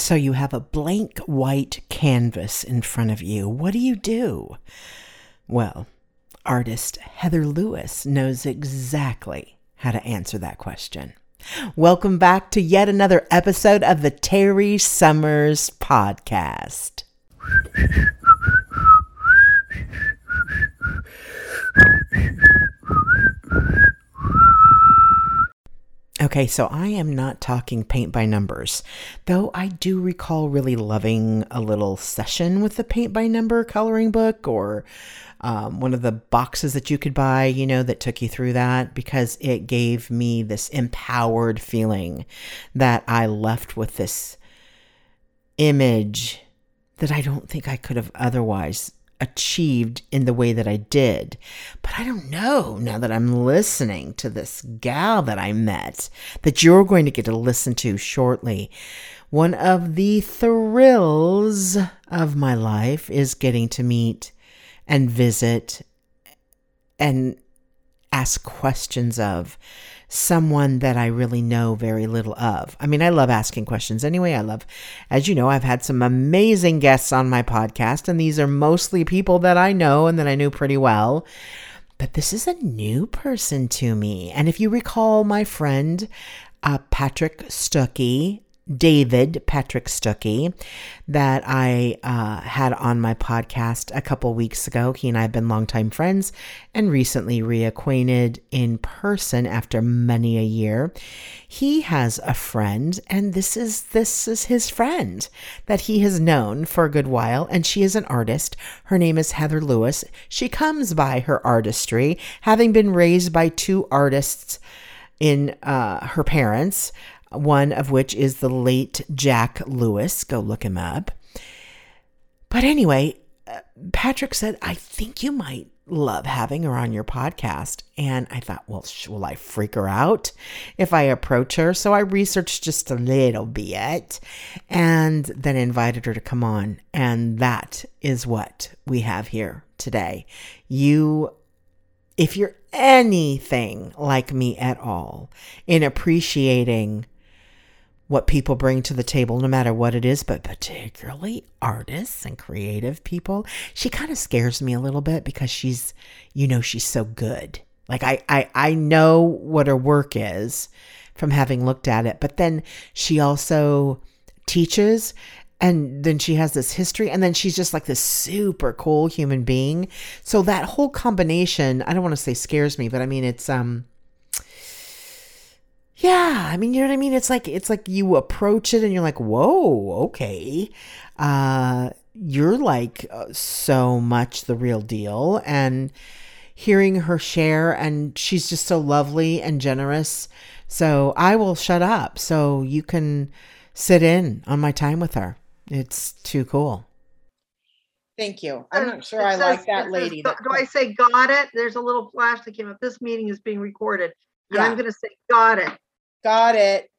So you have a blank white canvas in front of you. What do you do? Well, artist Heather Lewis knows exactly how to answer that question. Welcome back to yet another episode of the Terry Summers Podcast. Okay, so I am not talking paint by numbers, though I do recall really loving a little session with the paint by number coloring book or um, one of the boxes that you could buy, you know, that took you through that because it gave me this empowered feeling that I left with this image that I don't think I could have otherwise achieved in the way that I did. But I don't know now that I'm listening to this gal that I met that you're going to get to listen to shortly. One of the thrills of my life is getting to meet and visit and ask questions of someone that I really know very little of. I mean, I love asking questions anyway. I love, as you know, I've had some amazing guests on my podcast, and these are mostly people that I know and that I knew pretty well. But this is a new person to me. And if you recall my friend, uh, Patrick Stuckey, David Patrick Stuckey that I uh, had on my podcast a couple weeks ago. He and I have been longtime friends and recently reacquainted in person after many a year. He has a friend, and this is this is his friend that he has known for a good while, and she is an artist. Her name is Heather Lewis. She comes by her artistry, having been raised by two artists in uh, her parents one of which is the late Jack Lewis. Go look him up. But anyway, uh, Patrick said, I think you might love having her on your podcast. And I thought, well, will I freak her out if I approach her? So I researched just a little bit and then invited her to come on. And that is what we have here today. You, if you're anything like me at all in appreciating what people bring to the table, no matter what it is, but particularly artists and creative people. She kind of scares me a little bit because she's, you know, she's so good. Like I, I, I know what her work is from having looked at it, but then she also teaches and then she has this history and then she's just like this super cool human being so that whole combination i don't want to say scares me but i mean it's um yeah, I mean, you know what I mean? It's like it's like you approach it and you're like, "Whoa, okay." Uh you're like uh, so much the real deal and hearing her share and she's just so lovely and generous. So I will shut up so you can sit in on my time with her. It's too cool. Thank you. I'm not sure I says, like that lady. Says, do I say got it? There's a little flash that came up. This meeting is being recorded. And yeah. I'm going to say got it. Got it.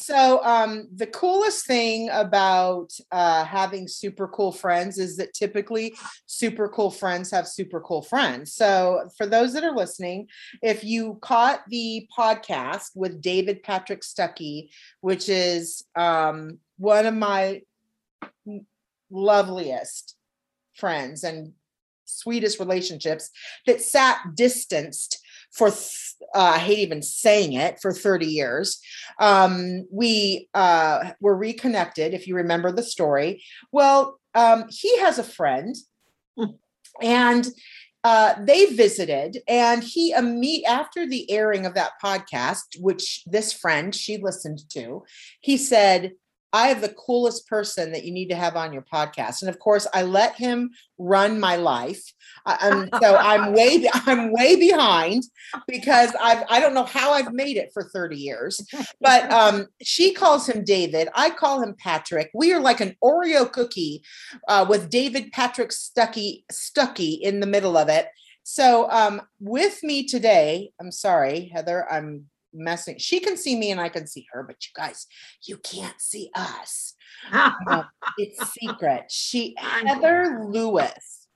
So, um, the coolest thing about uh, having super cool friends is that typically super cool friends have super cool friends. So, for those that are listening, if you caught the podcast with David Patrick Stuckey, which is um, one of my loveliest friends and sweetest relationships that sat distanced for uh, I hate even saying it for 30 years. Um, we uh, were reconnected, if you remember the story. Well, um, he has a friend, hmm. and uh, they visited, and he imme- after the airing of that podcast, which this friend she listened to, he said, I have the coolest person that you need to have on your podcast. And of course, I let him run my life. Um, so I'm way I'm way behind because I've I don't know how I've made it for 30 years. But um, she calls him David. I call him Patrick. We are like an Oreo cookie uh, with David Patrick Stuckey Stuckey in the middle of it. So um, with me today, I'm sorry, Heather, I'm messing. She can see me and I can see her, but you guys, you can't see us. uh, it's secret. She, Heather Lewis,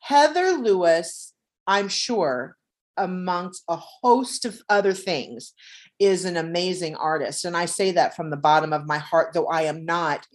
Heather Lewis, I'm sure, amongst a host of other things, is an amazing artist. And I say that from the bottom of my heart, though I am not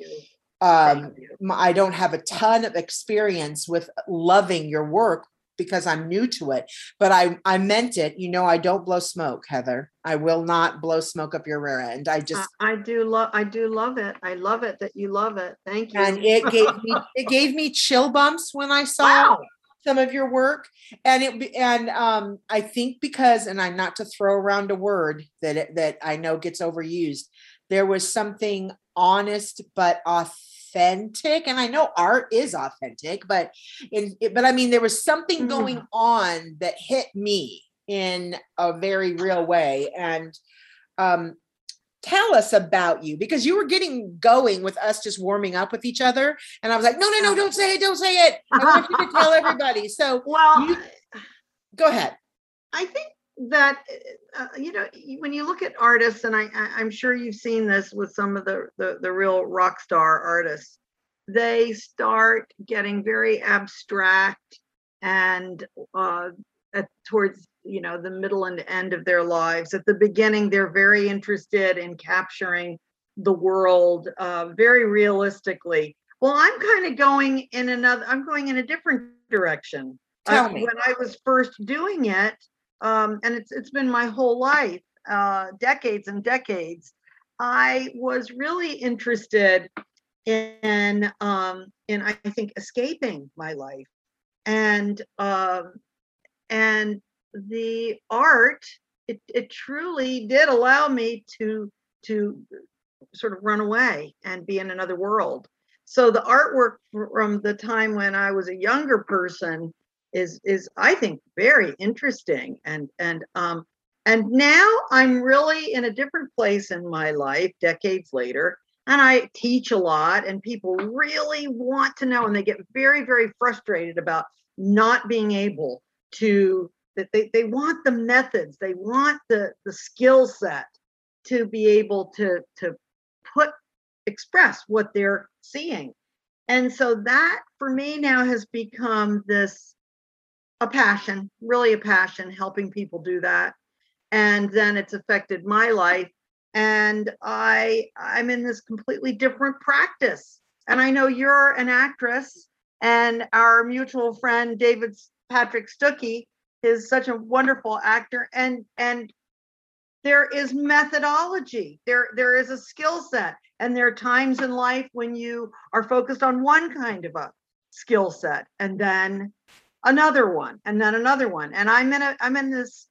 um I don't have a ton of experience with loving your work because I'm new to it, but I I meant it. You know, I don't blow smoke, Heather. I will not blow smoke up your rear end. I just I I do love, I do love it. I love it that you love it. Thank you. and it gave me it gave me chill bumps when I saw Wow. some of your work and it and um I think because and I'm not to throw around a word that it, that I know gets overused there was something honest but authentic and I know art is authentic but in but I mean there was something going on that hit me in a very real way and um tell us about you because you were getting going with us just warming up with each other and i was like no no no don't say it don't say it. I want you to tell everybody. So Well, you- go ahead. I think that, uh, you know, when you look at artists, and I, I, I'm sure you've seen this with some of the, the, the real rock star artists, they start getting very abstract and uh, at, towards, you know, the middle and end of their lives. At the beginning, they're very interested in capturing the world uh, very realistically. Well, I'm kind of going in another, I'm going in a different direction. Tell Uh, me. When I was first doing it, um, and it's it's been my whole life, uh, decades and decades. I was really interested in um, in I think escaping my life, and um, and the art it it truly did allow me to to sort of run away and be in another world. So the artwork from the time when I was a younger person is is I think very interesting and and um and now I'm really in a different place in my life decades later and I teach a lot and people really want to know and they get very very frustrated about not being able to that they, they want the methods they want the the skill set to be able to to put express what they're seeing. And so that for me now has become this a passion, really a passion, helping people do that. And then it's affected my life. And I I'm in this completely different practice. And I know you're an actress, and our mutual friend David Patrick Stuckey is such a wonderful actor. And and there is methodology. There there is a skill set. And there are times in life when you are focused on one kind of a skill set and then another one and then another one and i'm in a i'm in this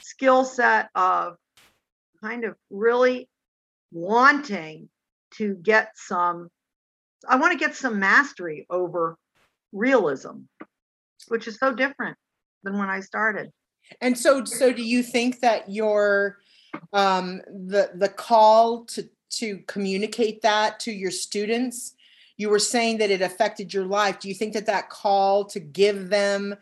skill set of kind of really wanting to get some i want to get some mastery over realism which is so different than when i started. And so so do you think that your um the the call to to communicate that to your students you were saying that it affected your life do you think that that call to give them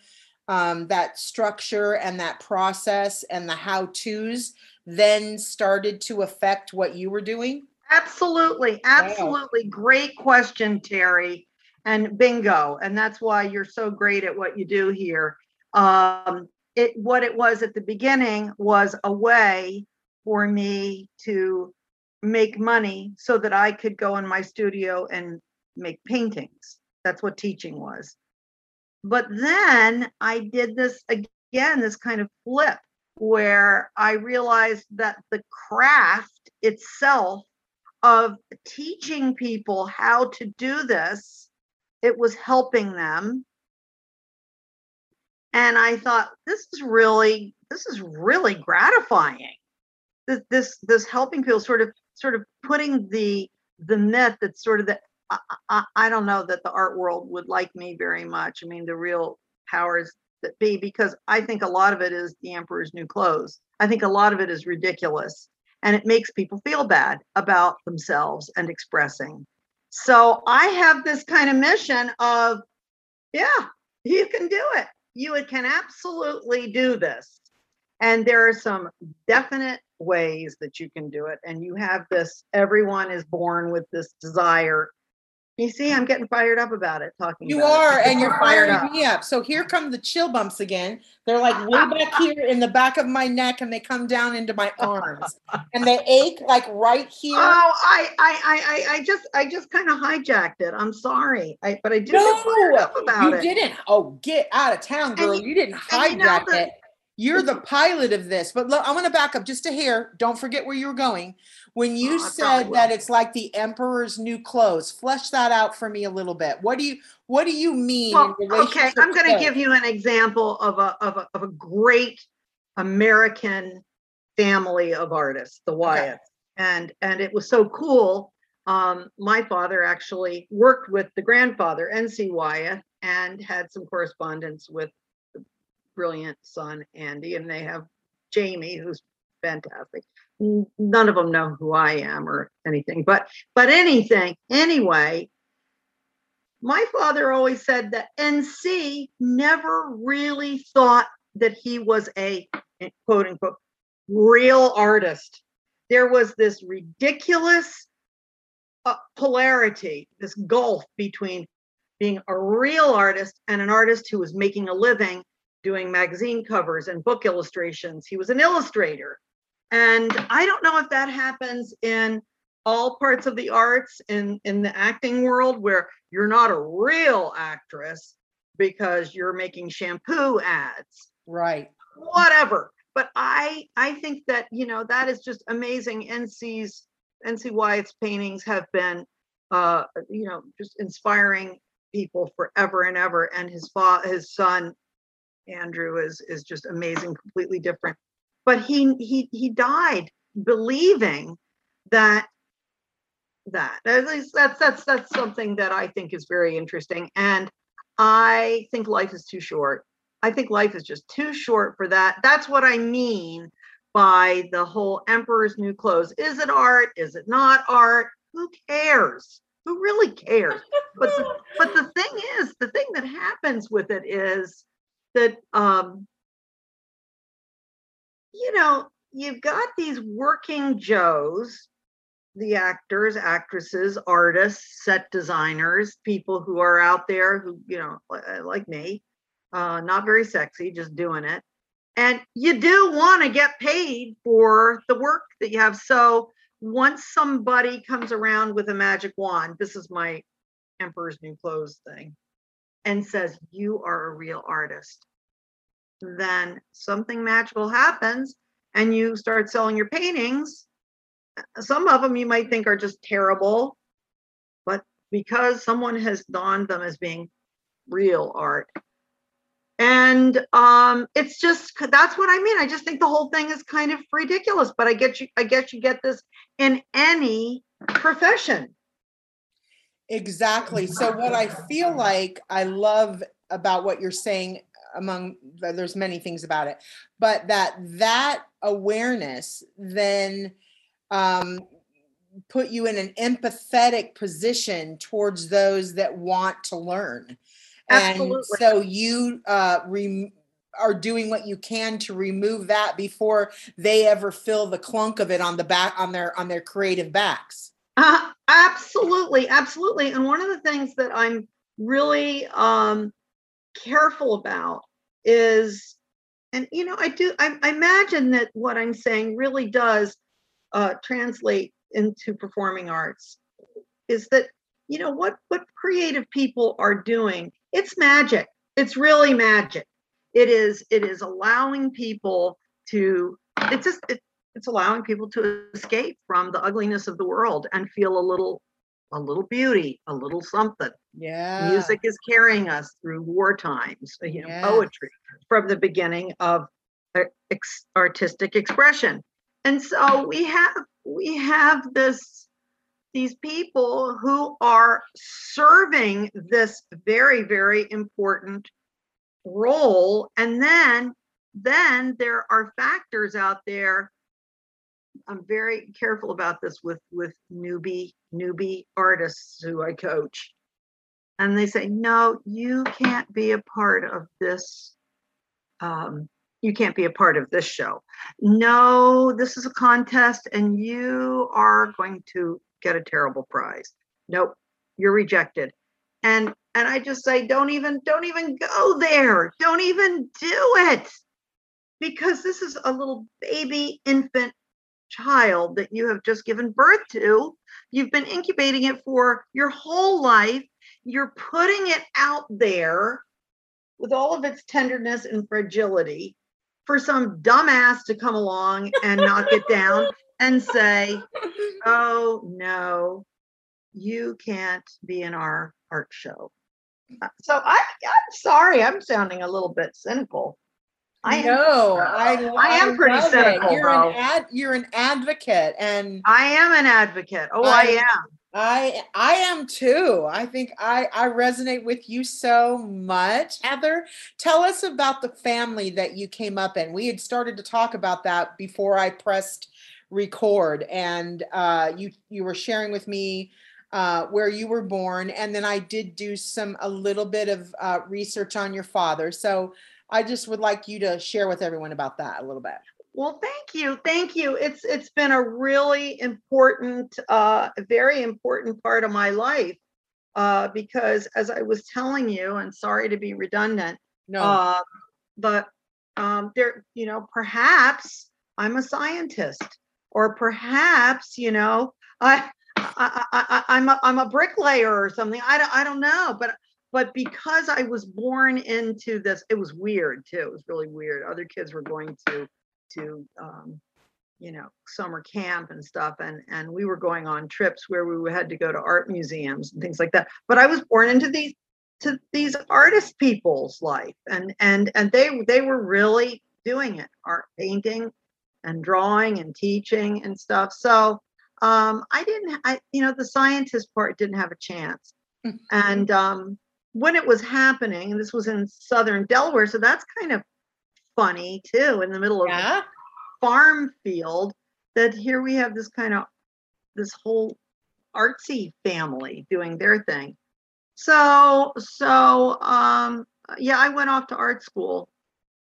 um, that structure and that process and the how to's then started to affect what you were doing Absolutely, absolutely. Great question, Terry. And bingo. And that's why you're so great at what you do here. Um, it what it was at the beginning was a way for me to make money so that I could go in my studio and make paintings. That's what teaching was. But then I did this again, this kind of flip where I realized that the craft itself of teaching people how to do this it was helping them and i thought this is really this is really gratifying this this this helping people sort of sort of putting the the myth that's sort of the I, don't know that the art world would like me very much i mean the real powers that be because i think a lot of it is the emperor's new clothes i think a lot of it is ridiculous and it makes people feel bad about themselves and expressing. So I have this kind of mission of, yeah, you can do it. You can absolutely do this. And there are some definite ways that you can do it. And you have this, everyone is born with this desire You see, I'm getting fired up about it. Talking. You about it. are, and you're Fired firing up. me up. So here come the chill bumps again. They're like way back here in the back of my neck, and they come down into my arms, and they ache like right here. Oh, I, I, I, I, I just, I just kind of hijacked it. I'm sorry, I, but I do get fired no, up about you it. didn't. Oh, get out of town, girl! you- you, didn't and you know hijack the- it. You're the pilot of this. But look, I'm going to back up just a hair. Don't forget where you were going. When you Oh, said that it's like the emperor's new clothes, flesh that out for me a little bit. What do you What do you mean? Well, okay, I'm going to give you an example of a, of a, of a great American family of artists, the Wyeths. And, and it was so cool. Um, my father actually worked with the grandfather, N.C. Wyeth, and had some correspondence with the brilliant son, Andy, and they have Jamie, who's fantastic. None of them know who I am or anything, but, but anything, anyway, my father always said that NC never really thought that he was a eh, quote unquote real artist. There was this ridiculous uh, polarity, this gulf between being a real artist and an artist who was making a living doing magazine covers and book illustrations. He was an illustrator. And I don't know if that happens in all parts of the arts in in the acting world where you're not a real actress because you're making shampoo ads. Right. whatever. But i i think that you know that is just amazing. Nc's nc wyeth's paintings have been uh you know just inspiring people forever and ever. And his fa- his son andrew is is just amazing completely different but he he he died believing that that. At least that's that's that's something that i think is very interesting and i think life is too short. I think life is just too short for that. That's what i mean by the whole emperor's new clothes. Is it art? Is it not art? Who cares? Who really cares? But the, but the thing is the thing that happens with it is that um you know you've got these working joes the actors, actresses, artists, set designers, people who are out there who, you know, uh, like me, uh, not very sexy, just doing it. And you do want to get paid for the work that you have. So once somebody comes around with a magic wand, this is my Emperor's New Clothes thing, and says, You are a real artist, then something magical happens and you start selling your paintings some of them you might think are just terrible, but because someone has donned them as being real art. And um, it's just that's what I mean. I just think the whole thing is kind of ridiculous. But I get you. I guess you get this in any profession. Exactly. So what I feel like I love about what you're saying among there's many things about it, but that that awareness then um put you in an empathetic position towards those that want to learn. Absolutely. And so you uh rem- are doing what you can to remove that before they ever feel the clunk of it on the back on their on their creative backs. Uh, absolutely, absolutely. And one of the things that I'm really um, careful about is, and you know, I do. I, I imagine that what I'm saying really does uh, translate into performing arts. Is that you know what what creative people are doing? It's magic. It's really magic. It is. It is allowing people to. It's just. It, it's allowing people to escape from the ugliness of the world and feel a little a little beauty a little something Yeah. music is carrying us through war times you know Yeah. poetry from the beginning of uh, artistic expression and so we have we have this these people who are serving this very very important role and then then there are factors out there i'm very careful about this with with newbie newbie artists who i coach and they say no you can't be a part of this um, you can't be a part of this show no this is a contest and you are going to get a terrible prize nope you're rejected. And and I just say, don't even, don't even go there. Don't even do it. Because this is a little baby infant child that you have just given birth to. You've been incubating it for your whole life. You're putting it out there with all of its tenderness and fragility for some dumbass to come along and knock it down and say, oh no, you can't be in our art show. Uh, So I, I'm sorry, I'm sounding a little bit cynical. I know. I, I am pretty it. cynical, You're though. an ad. You're an advocate, and I am an advocate. Oh, I, I- am. I I am too. I think I I resonate with you so much. Heather, tell us about the family that you came up in. We had started to talk about that before I pressed record, and uh, you you were sharing with me uh, where you were born, and then I did do some a little bit of uh, research on your father. So I just would like you to share with everyone about that a little bit. Well, thank you, thank you. It's it's been a really important, uh, very important part of my life. Uh, because as I was telling you, and sorry to be redundant, No, uh, but um, there, you know, perhaps I'm a scientist, or perhaps, you know, I, I, I, I I'm a, I'm a bricklayer or something. I don't, I don't know, but but because I was born into this, it was weird too. It was really weird. Other kids were going to to um, you know summer camp and stuff and and we were going on trips where we had to go to art museums and things like that but i was born into these to these artist people's life and and and they they were really doing it art painting and drawing and teaching and stuff so um i didn't i you know the scientist part didn't have a chance Mm. and um when it was happening and this was in southern delaware so that's kind of funny too in the middle of yeah. farm field that here we have this kind of this whole artsy family doing their thing so so um yeah i went off to art school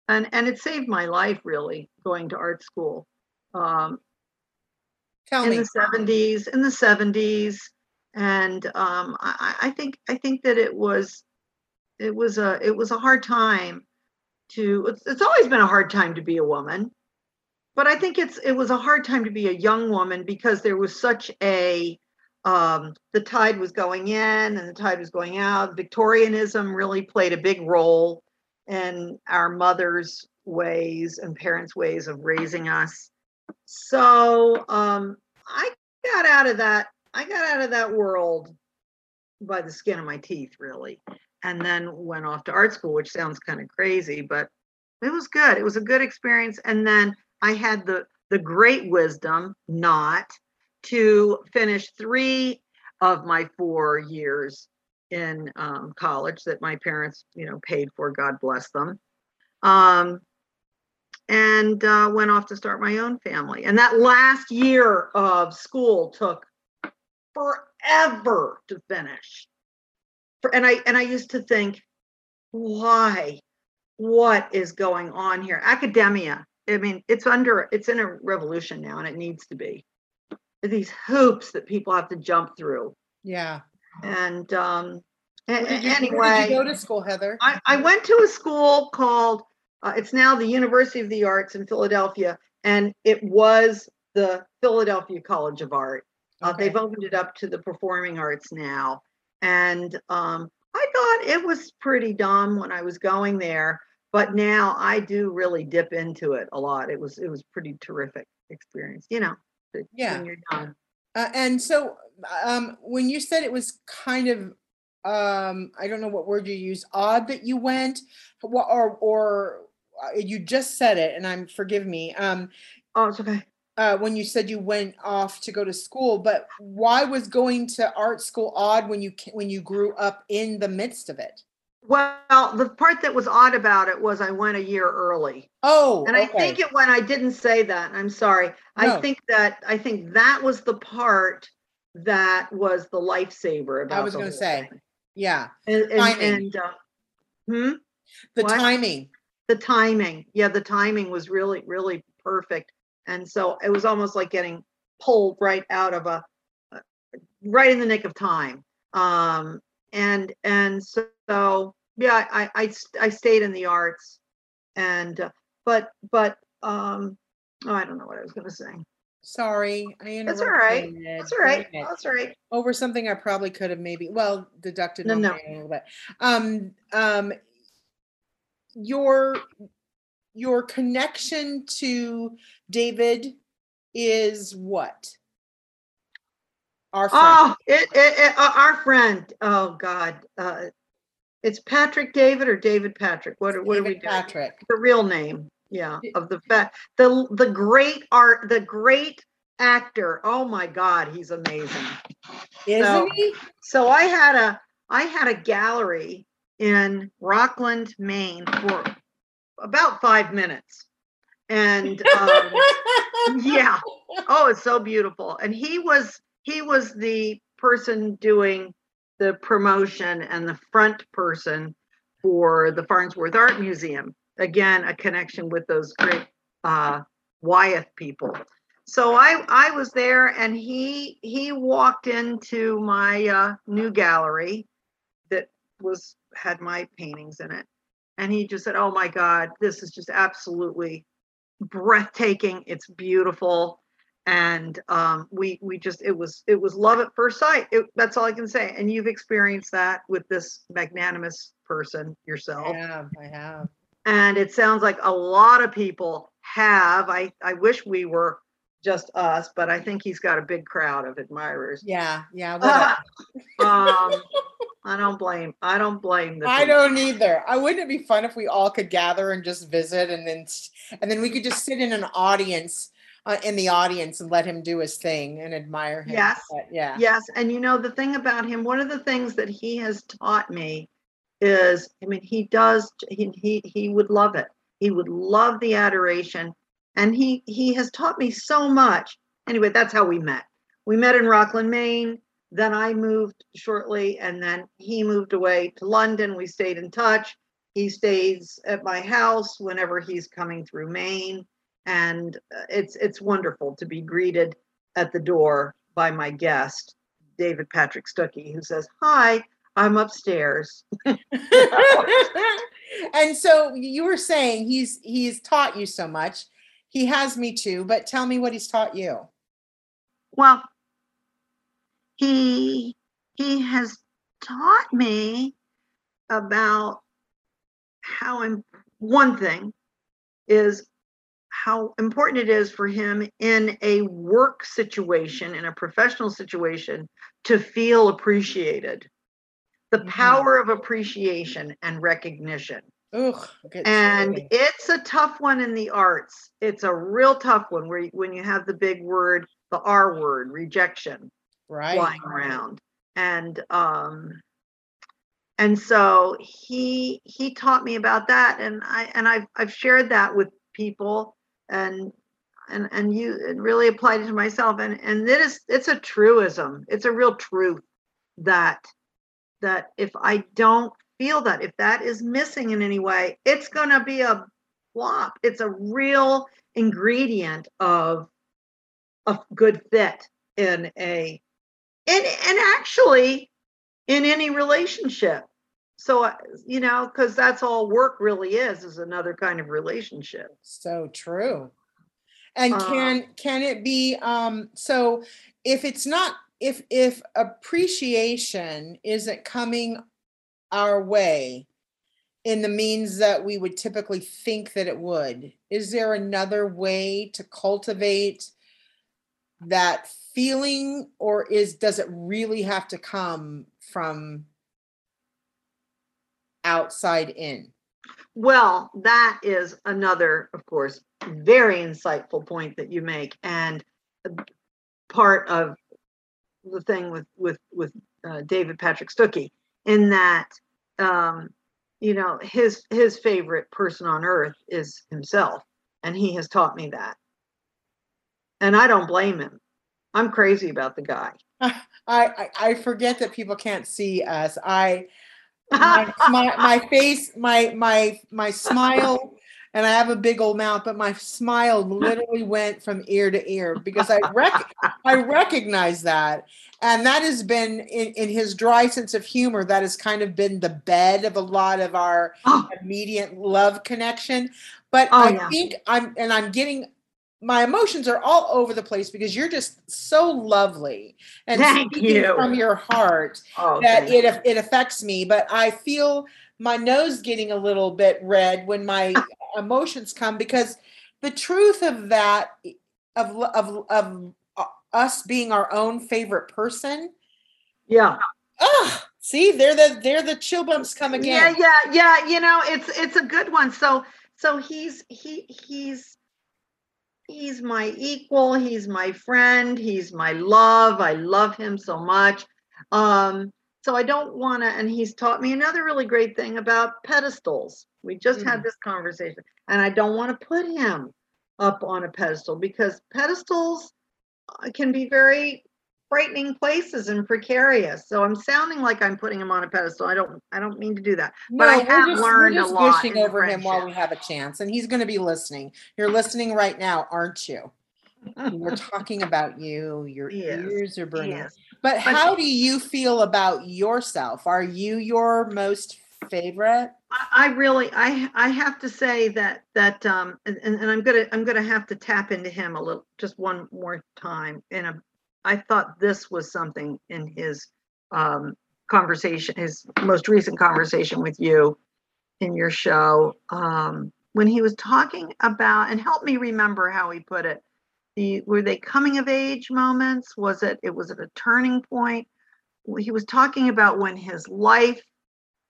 and and it saved my life really going to art school um Tell in me. the 70s in the 70s and um I, I think i think that it was it was a it was a hard time to it's, it's always been a hard time to be a woman. But i think it's it was a hard time to be a young woman because there was such a um the tide was going in and the tide was going out. Victorianism really played a big role in our mothers ways and parents ways of raising us. So um i got out of that i got out of that world by the skin of my teeth really and then went off to art school which sounds kind of crazy but it was good. It was a good experience and then i had the the great wisdom not to finish three of my four years in um, college that my parents you know paid for god bless them um, and uh, went off to start my own family and that last year of school took forever to finish For- and i and i used to think why what is going on here academia i mean it's under it's in a revolution now and it needs to be these hoops that people have to jump through Yeah. and um a- Where did you, anyway did you go to school, Heather? I, I went to a school called, uh, it's now the University of the Arts in Philadelphia, and it was the Philadelphia College of Art. Uh, Okay. They've opened it up to the performing arts now. And um, I thought it was pretty dumb when I was going there, but now I do really dip into it a lot. It was it was pretty terrific experience, you know. Yeah. When you're done. Uh, and so, um, when you said it was kind of, um, I don't know what word you use, odd that you went, or or uh, you just said it, and I'm forgive me. Um, Oh, it's okay. Uh, when you said you went off to go to school, but why was going to art school odd when you when you grew up in the midst of it? Well, the part that was odd about it was I went a year early. Oh, And I okay. think it when I didn't say that, I'm sorry. I think that I think that was the part that was the lifesaver about. I was gonna say. thing. yeah, and and, timing. and uh, hmm? the What? timing. the timing, yeah, the timing was really really perfect, and so it was almost like getting pulled right out of a, uh, right in the nick of time. Um, and and so, so I i stayed in the arts, and uh, but but um, oh, I don't know what I was going to say. Sorry, I interrupted. That's all right. That's all right. That's all right. Over something I probably could have maybe, well, deducted No, no. a little bit. Um, um, your, your connection to David is what? Our friend. Oh, it, it, it uh, our friend. Oh God, uh, it's Patrick David or David Patrick. What are- what are we doing? Patrick. The real name, yeah, of the fact the the great art, the great actor. Oh my God, he's amazing. Isn't So- he? So I had a I had a gallery in Rockland, Maine for about five minutes, and um, yeah, oh, it's so beautiful. And he was he was the person doing the promotion and the front person for the Farnsworth Art Museum. Again, a connection with those great uh, Wyeth people. So I I was there, and he he walked into my uh, new gallery that was had my paintings in it, and he just said, "Oh my God, this is just absolutely breathtaking. It's beautiful." and um, we we just it was it was love at first sight. It, that's all I can say. And you've experienced that with this magnanimous person I yourself, have, I have. and it sounds like a lot of people have. I I wish we were just us, but I think he's got a big crowd of admirers. Yeah, yeah. um, I don't blame. I don't blame the. I people. don't either. I wouldn't it be fun if we all could gather and just visit, and then and then we could just sit in an audience, uh, in the audience, and let him do his thing and admire him. Yes. But, yeah. Yes, and you know the thing about him, one of the things that he has taught me is, I mean, he does he he he would love it. He would love the adoration and he he has taught me so much. Anyway, that's how we met. We met in Rockland, Maine. Then I moved shortly and then he moved away to London. We stayed in touch. He stays at my house whenever he's coming through Maine and uh, it's it's wonderful to be greeted at the door by my guest, David Patrick Stuckey, who says, Hi, I'm upstairs. and so you were saying he's he's taught you so much. He has me too, but tell me what he's taught you. Well, he he has taught me about how im- one thing is how important it is for him in a work situation in a professional situation to feel appreciated the Mhm. power of appreciation and recognition Ugh, and it's a tough one in the arts. It's a real tough one where you, when you have the big word the r word rejection right. flying around. And um and so he he taught me about that and i and i've i've shared that with people and and and you it really applied it to myself. And and it is it's a truism. It's a real truth that that if i don't feel that if that is missing in any way it's going to be a flop. It's a real ingredient of a good fit in a and and actually in any relationship. So uh, you know because that's all work really is is another kind of relationship. So true. And Uh, can can it be um so if it's not if if appreciation isn't coming our way in the means that we would typically think that it would, is there another way to cultivate that feeling or is does it really have to come from outside in? well that is another of course very insightful point that you make and part of the thing with with with uh, david patrick stuckey in that um you know his his favorite person on earth is himself and he has taught me that. And i don't blame him. I'm crazy about the guy. I, I I forget that people can't see us. I my, my, my face, my my my smile and I have a big old mouth, but my smile literally went from ear to ear because I rec- I recognize that. And that has been in, in his dry sense of humor, that has kind of been the bed of a lot of our Oh, immediate love connection. But Oh, I yeah. think I'm, and I'm getting, my emotions are all over the place because you're just so lovely and Thank speaking you. from your heart oh, that it it affects me. But I feel my nose getting a little bit red when my emotions come because the truth of that of of of us being our own favorite person. yeah. Ah, see, they're the they're the chill bumps come again. Yeah, yeah, yeah. You know, it's it's a good one. So so he's he he's he's my equal, he's my friend, he's my love. I love him so much. Um, so I don't want to, and he's taught me another really great thing about pedestals. We just had Mm. this conversation, and I don't want to put him up on a pedestal because pedestals uh, can be very frightening places and precarious. So I'm sounding like I'm putting him on a pedestal. I don't I don't mean to do that. But I have just, learned a we're just lot gushing in over him while we have a chance, and he's going to be listening. You're listening right now, aren't you? We're talking about you. Your ears are burning. But how do you feel about yourself? Are you your most favorite? I, I really I I have to say that that um and, and and I'm gonna I'm gonna have to tap into him a little just one more time. In a I thought this was something in his um conversation, his most recent conversation with you in your show. Um when he was talking about and help me remember how he put it. The were they coming of age moments? Was it it was it a turning point? He was talking about when his life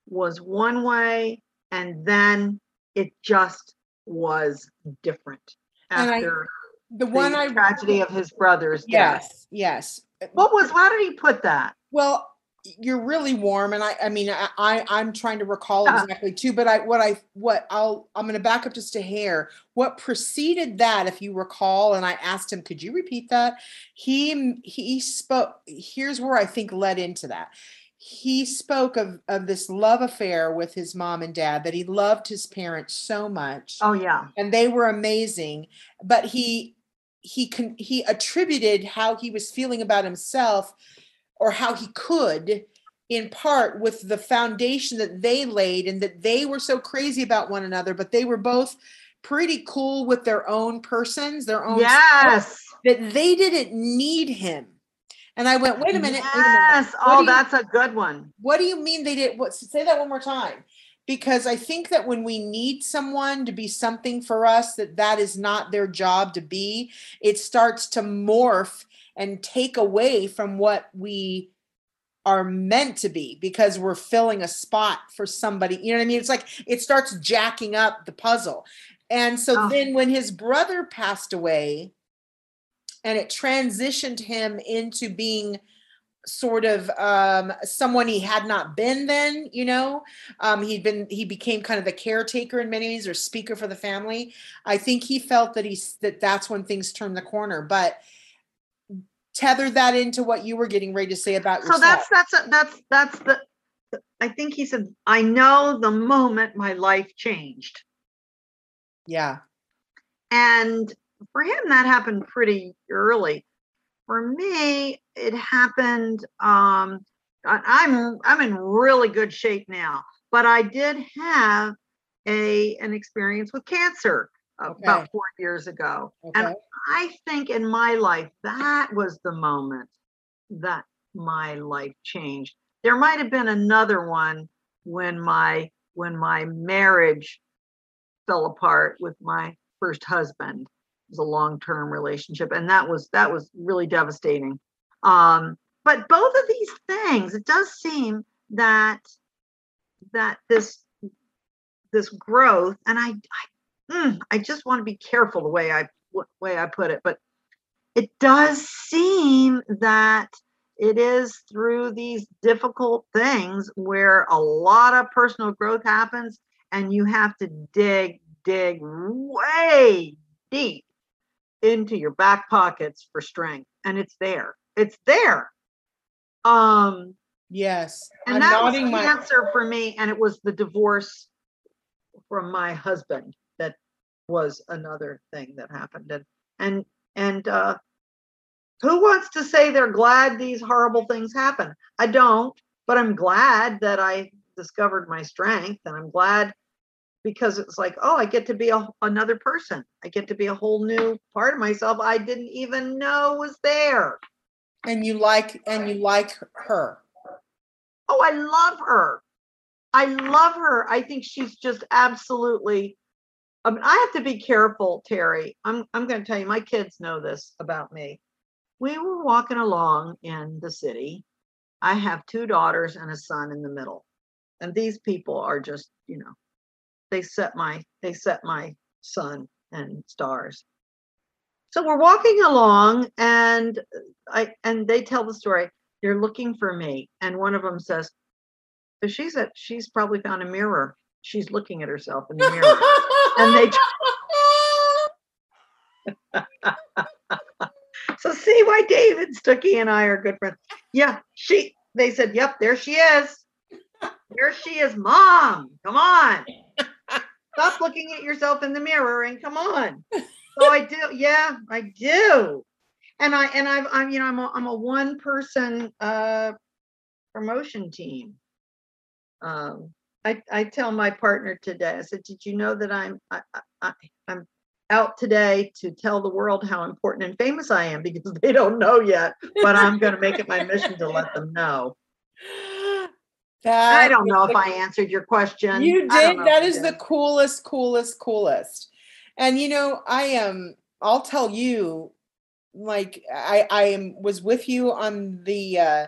was one way and then it just was different And I- after The the one I tragedy of his brother's death. yes, yes. What was how did he put that? Well, you're really warm, and I, I mean, I, I I'm trying to recall Yeah. exactly too, but I, what I, what I'll, I'm going to back up just a hair. What preceded that, if you recall, and I asked him, could you repeat that? He, he spoke. Here's where I think led into that. He spoke of of this love affair with his mom and dad that he loved his parents so much Oh yeah. and they were amazing but he he can he attributed how he was feeling about himself or how he could in part with the foundation that they laid and that they were so crazy about one another but they were both pretty cool with their own persons their own Yes. that they didn't need him and i went wait a minute wait a minute. Yes. Oh, you- that's a good one. what do you mean they did what say that one more time because i think that when we need someone to be something for us that that is not their job to be it starts to morph and take away from what we are meant to be because we're filling a spot for somebody. You know what i mean? It's like it starts jacking up the puzzle. And so Oh. then when his brother passed away and it transitioned him into being sort of um someone he had not been then you know um he'd been he became kind of the caretaker in many ways or speaker for the family. I think he felt that he's that that's when things turned the corner but tether that into what you were getting ready to say about yourself. So that's that's a, that's that's the I think he said, I know the moment my life changed. yeah And for him, that happened pretty early. For me, it happened. Um, I'm I'm in really good shape now, but I did have a an experience with cancer Okay. about four years ago, and I think in my life that was the moment that my life changed. There might have been another one when my when my marriage fell apart with my first husband. It was a long-term relationship and that was that was really devastating. Um but both of these things it does seem that that this this growth and I I, mm, I just want to be careful the way I way I put it but it does seem that it is through these difficult things where a lot of personal growth happens and you have to dig dig way deep into your back pockets for strength and it's there it's there. Um yes and i'm that was the my cancer for me and it was the divorce from my husband was another thing that happened. And and and uh who wants to say they're glad these horrible things happen? I don't, but I'm glad that I discovered my strength and I'm glad because it's like, oh, I get to be a, another person. I get to be a whole new part of myself I didn't even know was there. And you like and you like her. Oh, I love her. I love her. I think she's just absolutely I mean, I have to be careful, Terry. I'm I'm going to tell you my kids know this about me. We were walking along in the city. I have two daughters and a son in the middle. And these people are just, you know, they set my they set my sun and stars. So we're walking along and I and they tell the story. They're looking for me. And one of them says, so she's at she's probably found a mirror. She's looking at herself in the mirror. and they So see why David Stuckey and I are good friends. Yeah, she they said, Yep, there she is. There she is, mom. Come on. Stop looking at yourself in the mirror and come on. So I do, yeah, I do. And I and I've I'm you know I'm a, I'm a one person uh promotion team. Um I, I tell my partner today, I said, did you know that I'm I, I, I'm out today to tell the world how important and famous I am because they don't know yet, but I'm going to make it my mission to let them know. That I don't know if I answered your question. You did. That is the coolest, coolest, coolest. And you know, I am. I'll tell you, like I I am was with you on the uh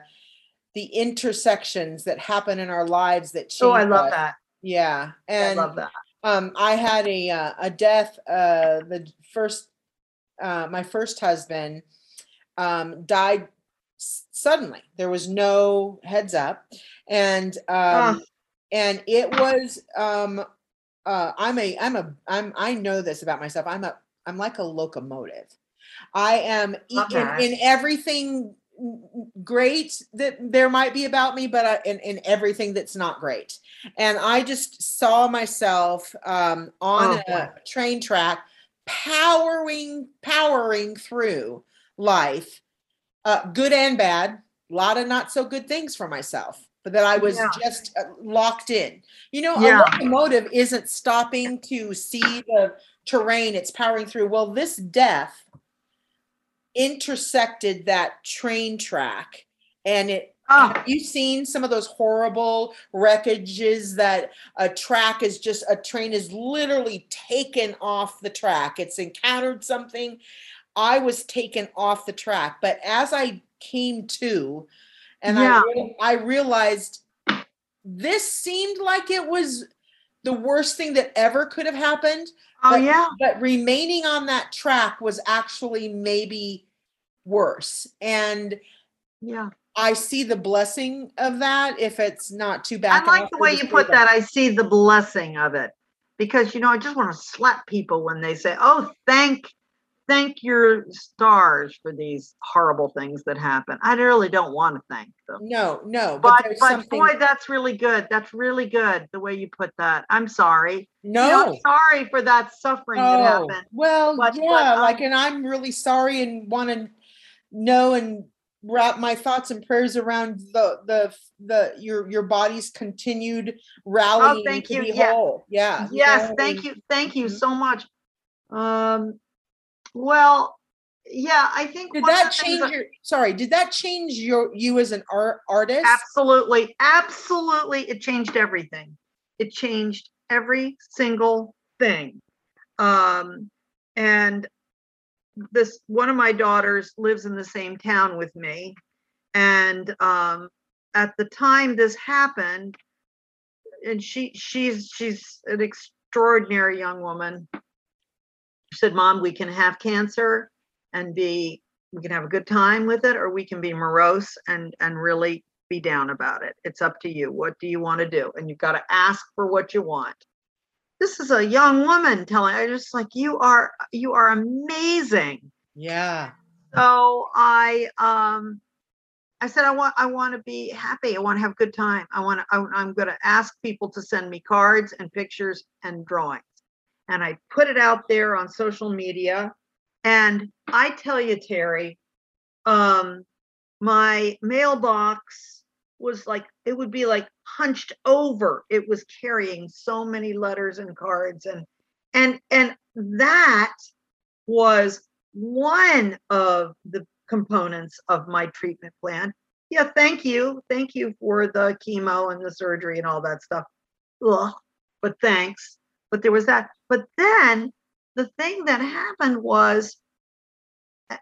the intersections that happen in our lives that change. Oh, I love us. that. Yeah, and I love that. Um, I had a uh, a death. Uh, the first, uh, my first husband, um, died suddenly. There was no heads up, and um, and it was um, uh, I'm a I'm a I'm I know this about myself. I'm a I'm like a locomotive. I am in, in everything great that there might be about me, but uh, in, in everything that's not great. And I just saw myself um, on oh, a train track, powering, powering through life, uh, good and bad, a lot of not so good things for myself. But that I was yeah. just uh, locked in. You know, yeah. a locomotive isn't stopping to see the terrain; it's powering through. Well, this death intersected that train track and it Oh. Have you seen some of those horrible wreckages that a track is just a train is literally taken off the track? It's encountered something. I was taken off the track, but as I came to, and yeah. I, I realized this seemed like it was the worst thing that ever could have happened. Oh but, yeah. But remaining on that track was actually maybe worse. And yeah. I see the blessing of that if it's not too bad. I like the way you put that. I see the blessing of it because you know I just want to slap people when they say, "Oh, thank thank your stars for these horrible things that happen." I really don't want to thank them. No, no, but but, but something... boy, that's really good. That's really good the way you put that. I'm sorry. No, you know, sorry for that suffering oh, that happened. Well, but, yeah, like, and I'm really sorry and want to know and wrap my thoughts and prayers around the the the your your body's continued rallying oh, thank to you. yeah. whole. Yeah. Yes, thank you. Thank you mm-hmm. so much. Um well, yeah, I think did that change that, your sorry, did that change your you as an art artist? Absolutely. Absolutely. It changed everything. It changed every single thing. Um and this one of my daughters lives in the same town with me and um, at the time this happened and she she's she's an extraordinary young woman said mom we can have cancer and be we can have a good time with it or we can be morose and and really be down about it it's up to you what do you want to do and you've got to ask for what you want this is a young woman telling I just like you are you are amazing. Yeah. So I um I said I want I want to be happy. I want to have a good time. I want to I, I'm going to ask people to send me cards and pictures and drawings. And I put it out there on social media. And I tell you, Terry, um, my mailbox was like it would be like hunched over. It was carrying so many letters and cards and and and that was one of the components of my treatment plan. Yeah, thank you. Thank you for the chemo and the surgery and all that stuff. Ugh, but thanks. But there was that. But then the thing that happened was,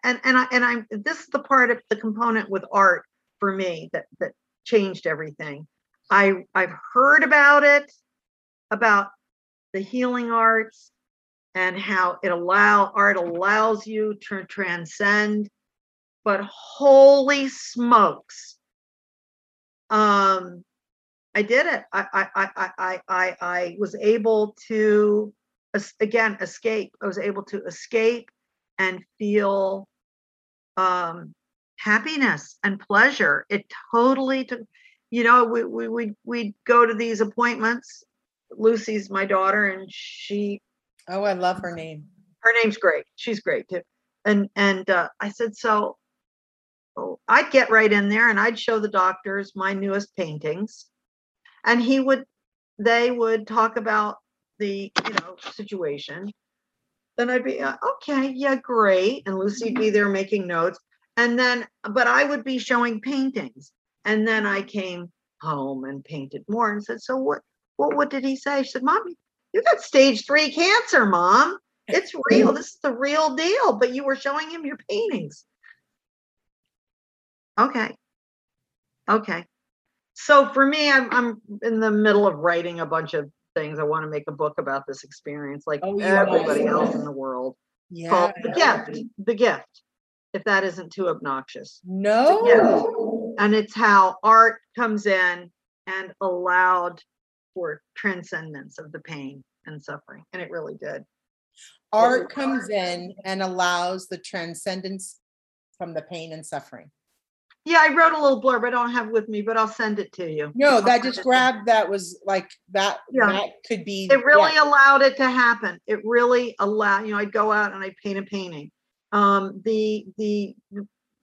and and I and I'm this is the part of the component with art for me that that changed everything. I I've heard about it, about the healing arts and how it allow art allows you to transcend but holy smokes um i did it i i i i i, I was able to again escape i was able to escape and feel um happiness and pleasure it totally took you know we we we we'd go to these appointments lucy's my daughter and she Oh, I love her name. her name's great. She's great too. And and uh, I said, so oh, I'd get right in there and I'd show the doctors my newest paintings, and he would, they would talk about the you know situation. Then I'd be uh, okay, yeah, great, and Lucy'd be there making notes, and then but I would be showing paintings, and then I came home and painted more and said, so what? What what did he say? She said, Mommy, you got stage three cancer, mom. It's real. This is the real deal. But you were showing him your paintings. Okay. Okay. So for me, I'm I'm in the middle of writing a bunch of things. I want to make a book about this experience, like oh, everybody else in the world. Yeah. called the gift. The gift. If that isn't too obnoxious. No. And it's how art comes in and allowed for transcendence of the pain and suffering. And it really did. Art comes in and allows the transcendence from the pain and suffering. Yeah, I wrote a little blurb. I don't have with me, but I'll send it to you. No, that just grabbed that was like that. Yeah. That could be. It really yeah. allowed it to happen. It really allowed. You know, I'd go out and I'd paint a painting. Um, the the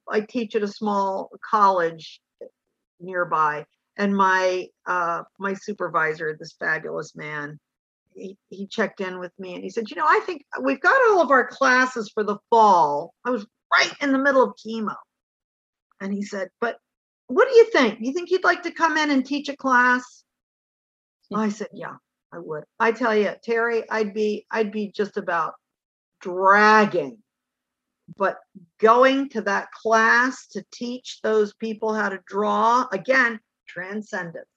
I teach at a small college nearby, and my uh, my supervisor, this fabulous man, he, he checked in with me and he said, you know, I think we've got all of our classes for the fall. I was right in the middle of chemo, and he said, but what do you think? You think you'd like to come in and teach a class? I said, yeah, I would. I tell you, Terry, I'd be I'd be just about dragging but going to that class to teach those people how to draw again transcendence.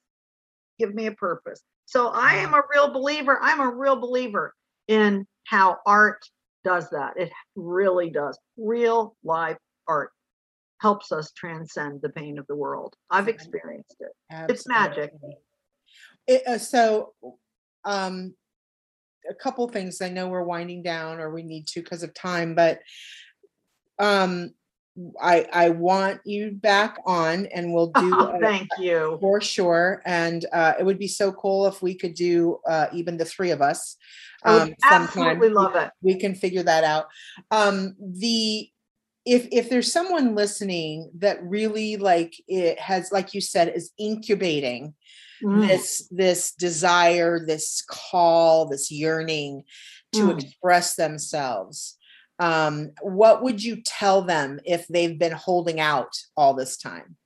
Give me a purpose. So I am a real believer. I'm a real believer in how art does that. It really does. Real live art helps us transcend the pain of the world. I've experienced it. Absolutely. It's magic. It, uh, so, um, a couple things. I know we're winding down, or we need to because of time, but um, I I want you back on, and we'll do. Oh, thank a, you for sure. And uh, it would be so cool if we could do uh, even the three of us. Um, absolutely love it. We can figure that out. Um, the if if there's someone listening that really like it has, like you said, is incubating mm. this this desire, this call, this yearning to mm. express themselves um, what would you tell them if they've been holding out all this time?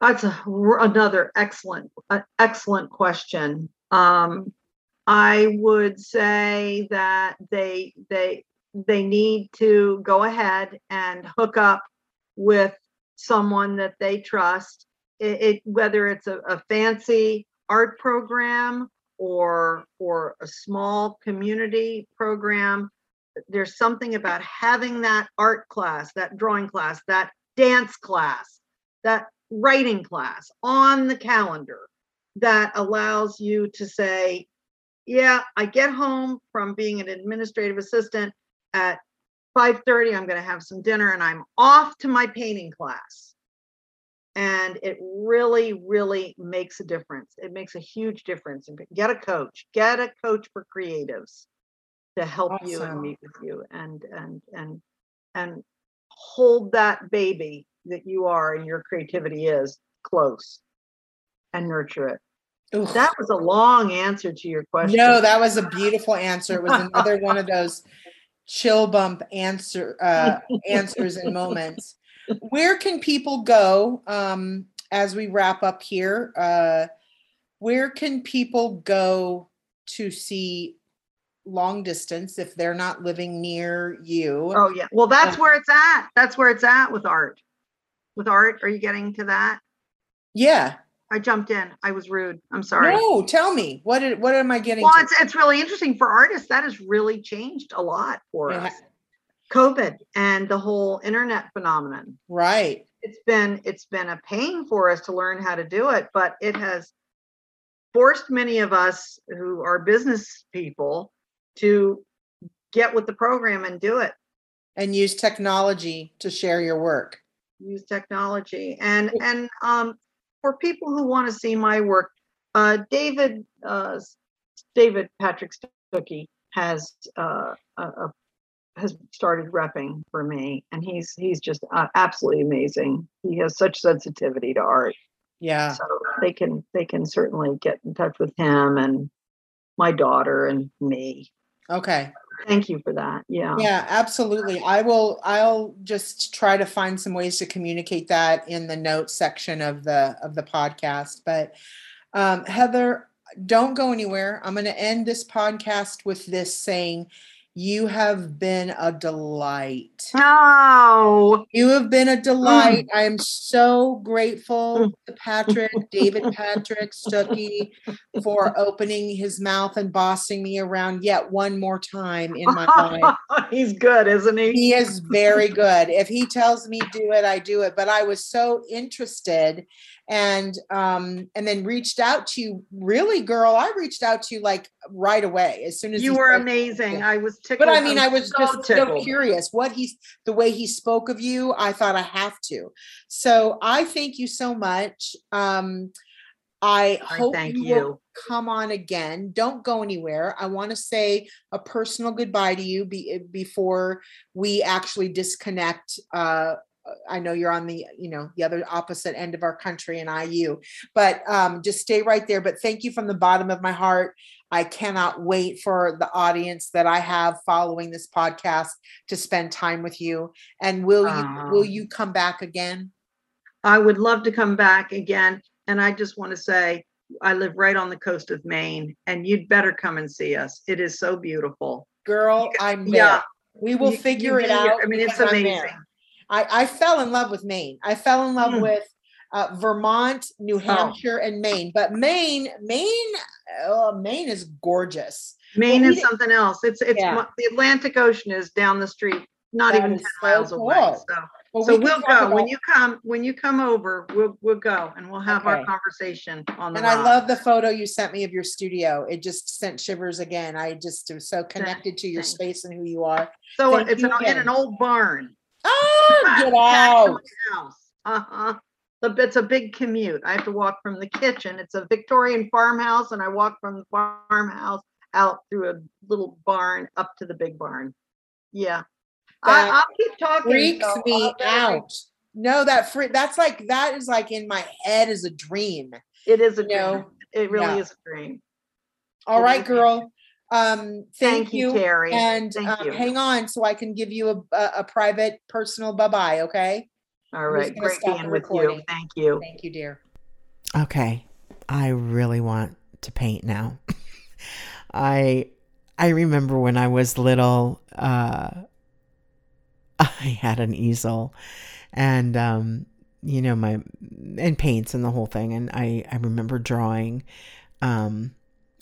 That's a, another excellent, uh, excellent question. Um, I would say that they they they need to go ahead and hook up with someone that they trust. It, it whether it's a, a fancy art program or or a small community program there's something about having that art class that drawing class that dance class that writing class on the calendar that allows you to say yeah i get home from being an administrative assistant at 5:30 i'm going to have some dinner and i'm off to my painting class. And it really really makes a difference. It makes a huge difference. And get a coach get a coach for creatives to help you and meet with you and and and and hold that baby that you are and your creativity is close and nurture it. Oof. that was a long answer to your question. No, that was a beautiful answer. It was another one of those chill bump answer uh, answers and moments. Where can people go um, as we wrap up here? Uh, where can people go to see long distance if they're not living near you? oh yeah well that's Oh. where it's at that's where it's at with art with art are you getting to that Yeah. I jumped in i was rude i'm sorry No, tell me what did, what am I getting? Well, to? it's it's really interesting for artists. That has really changed a lot for ha- us. COVID and the whole internet phenomenon. right. It's been it's been a pain for us to learn how to do it, but it has forced many of us who are business people to get with the program and do it. And use technology to share your work. Use technology and and um for people who want to see my work, uh, David uh, David Patrick Stuckey has uh, a, has started repping for me, and he's he's just uh, absolutely amazing. He has such sensitivity to art, Yeah. so they can they can certainly get in touch with him and my daughter and me. Okay. Thank you for that. Yeah. Yeah, absolutely. I will I'll just try to find some ways to communicate that in the notes section of the of the podcast. But um Heather, don't go anywhere. I'm going to end this podcast with this saying you have been a delight. No. You have been a delight. Mm. I am so grateful mm. to Patrick, David Patrick Stuckey, for opening his mouth and bossing me around yet one more time in my life. he's good, isn't he? He is very good. If he tells me do it, I do it. But I was so interested and um and then reached out to you. Really, girl, I reached out to you like right away as soon as You were amazing. I was tickled. But I mean, I was so just so curious what he's the way he spoke of you. I thought I have to. So I thank you so much. Um, I hope thank you, will you. come on again. Don't go anywhere. I want to say a personal goodbye to you be, before we actually disconnect. Uh, I know you're on the you know the other opposite end of our country and IU, but um, just stay right there. But thank you from the bottom of my heart. I cannot wait for the audience that I have following this podcast to spend time with you. And will you will you come back again? I would love to come back again. And I just want to say, I live right on the coast of Maine, and you'd better come and see us. It is so beautiful. Girl, I'm there. Yeah, We will you- figure you it here. out. I mean, it's because I'm there. amazing. I, I fell in love with Maine. I fell in love Mm. with uh, Vermont, New Hampshire, and Maine. But Maine, Maine, oh, Maine is gorgeous. Maine we is something else. It's it's Yeah. the Atlantic Ocean is down the street, not That even ten so miles away. So Well, so we we'll talk go when you come when you come over. We'll we'll go and we'll have our conversation on the. And I love the photo you sent me of your studio. It just sent shivers again. I just am so connected to your thanks. space and who you are. So thank it's you an, in an old barn. Ah, get out. Uh-huh. It's a big commute. I have to walk from the kitchen. It's a Victorian farmhouse, and I walk from the farmhouse out through a little barn up to the big barn. Yeah. That I, I'll keep talking. Freaks so me out. No, that that's like that is like in my head is a dream. It is a You dream. know, it really yeah. is a dream. All It right, girl. Um, thank, Thank, you, Terry. And Thank um, you. hang on so I can give you a, a, a private personal bye bye. Okay. All I'm just right. gonna Great being with recording. you. Thank you. Thank you, dear. Okay. I really want to paint now. I I remember when I was little, uh I had an easel and um you know my and paints and the whole thing and I I remember drawing um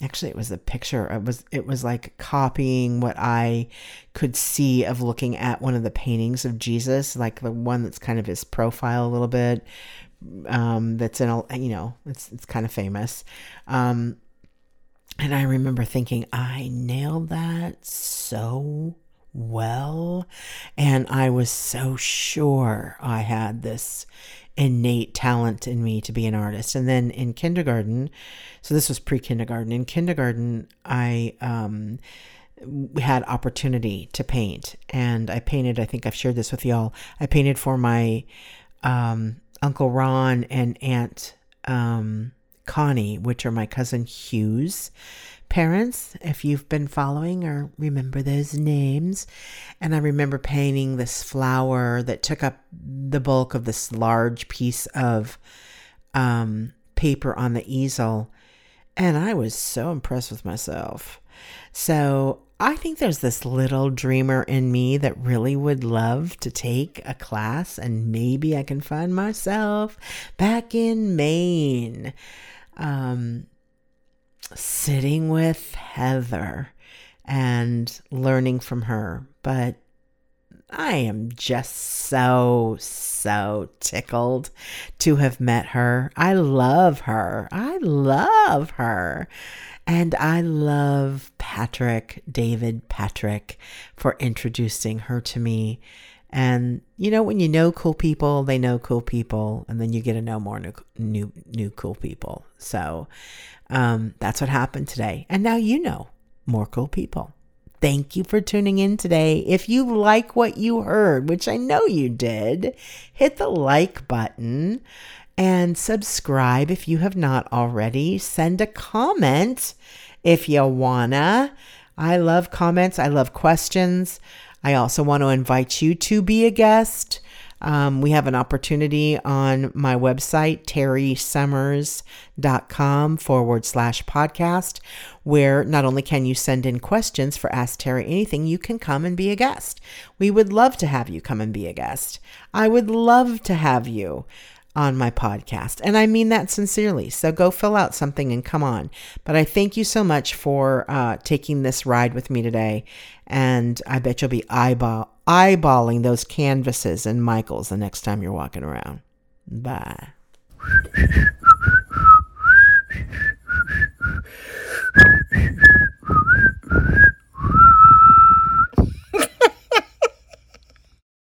actually it was a picture. It was it was like copying what I could see of looking at one of the paintings of Jesus like the one that's kind of his profile a little bit um, that's in a you know it's it's kind of famous. Um, and i remember thinking i nailed that so well. And I was so sure I had this innate talent in me to be an artist. And then in kindergarten, so this was pre kindergarten, in kindergarten, I, um, had opportunity to paint and I painted I think I've shared this with y'all I painted for my um, Uncle Ron and Aunt um, Connie which are my cousin Hugh's parents if you've been following or remember those names. And I remember painting this flower that took up the bulk of this large piece of um, paper on the easel. And I was so impressed with myself. So I think there's this little dreamer in me that really would love to take a class and maybe I can find myself back in Maine, um, sitting with Heather and learning from her. But I am just so, so tickled to have met her. I love her. I love her. And I love Patrick, David Patrick, for introducing her to me. And you know, when you know cool people, they know cool people, and then you get to know more new, new, new cool people. So um, that's what happened today. And now you know more cool people. Thank you for tuning in today. If you like what you heard, which I know you did, hit the like button and subscribe if you have not already. Send a comment if you wanna. I love comments, I love questions. I also want to invite you to be a guest. Um, we have an opportunity on my website, terrysummers.com forward slash podcast, where not only can you send in questions for Ask Terry Anything, you can come and be a guest. We would love to have you come and be a guest. I would love to have you on my podcast. And I mean that sincerely. So go fill out something and come on. But I thank you so much for uh, taking this ride with me today. And I bet you'll be eyeball, eyeballing those canvases and Michaels the next time you're walking around. Bye.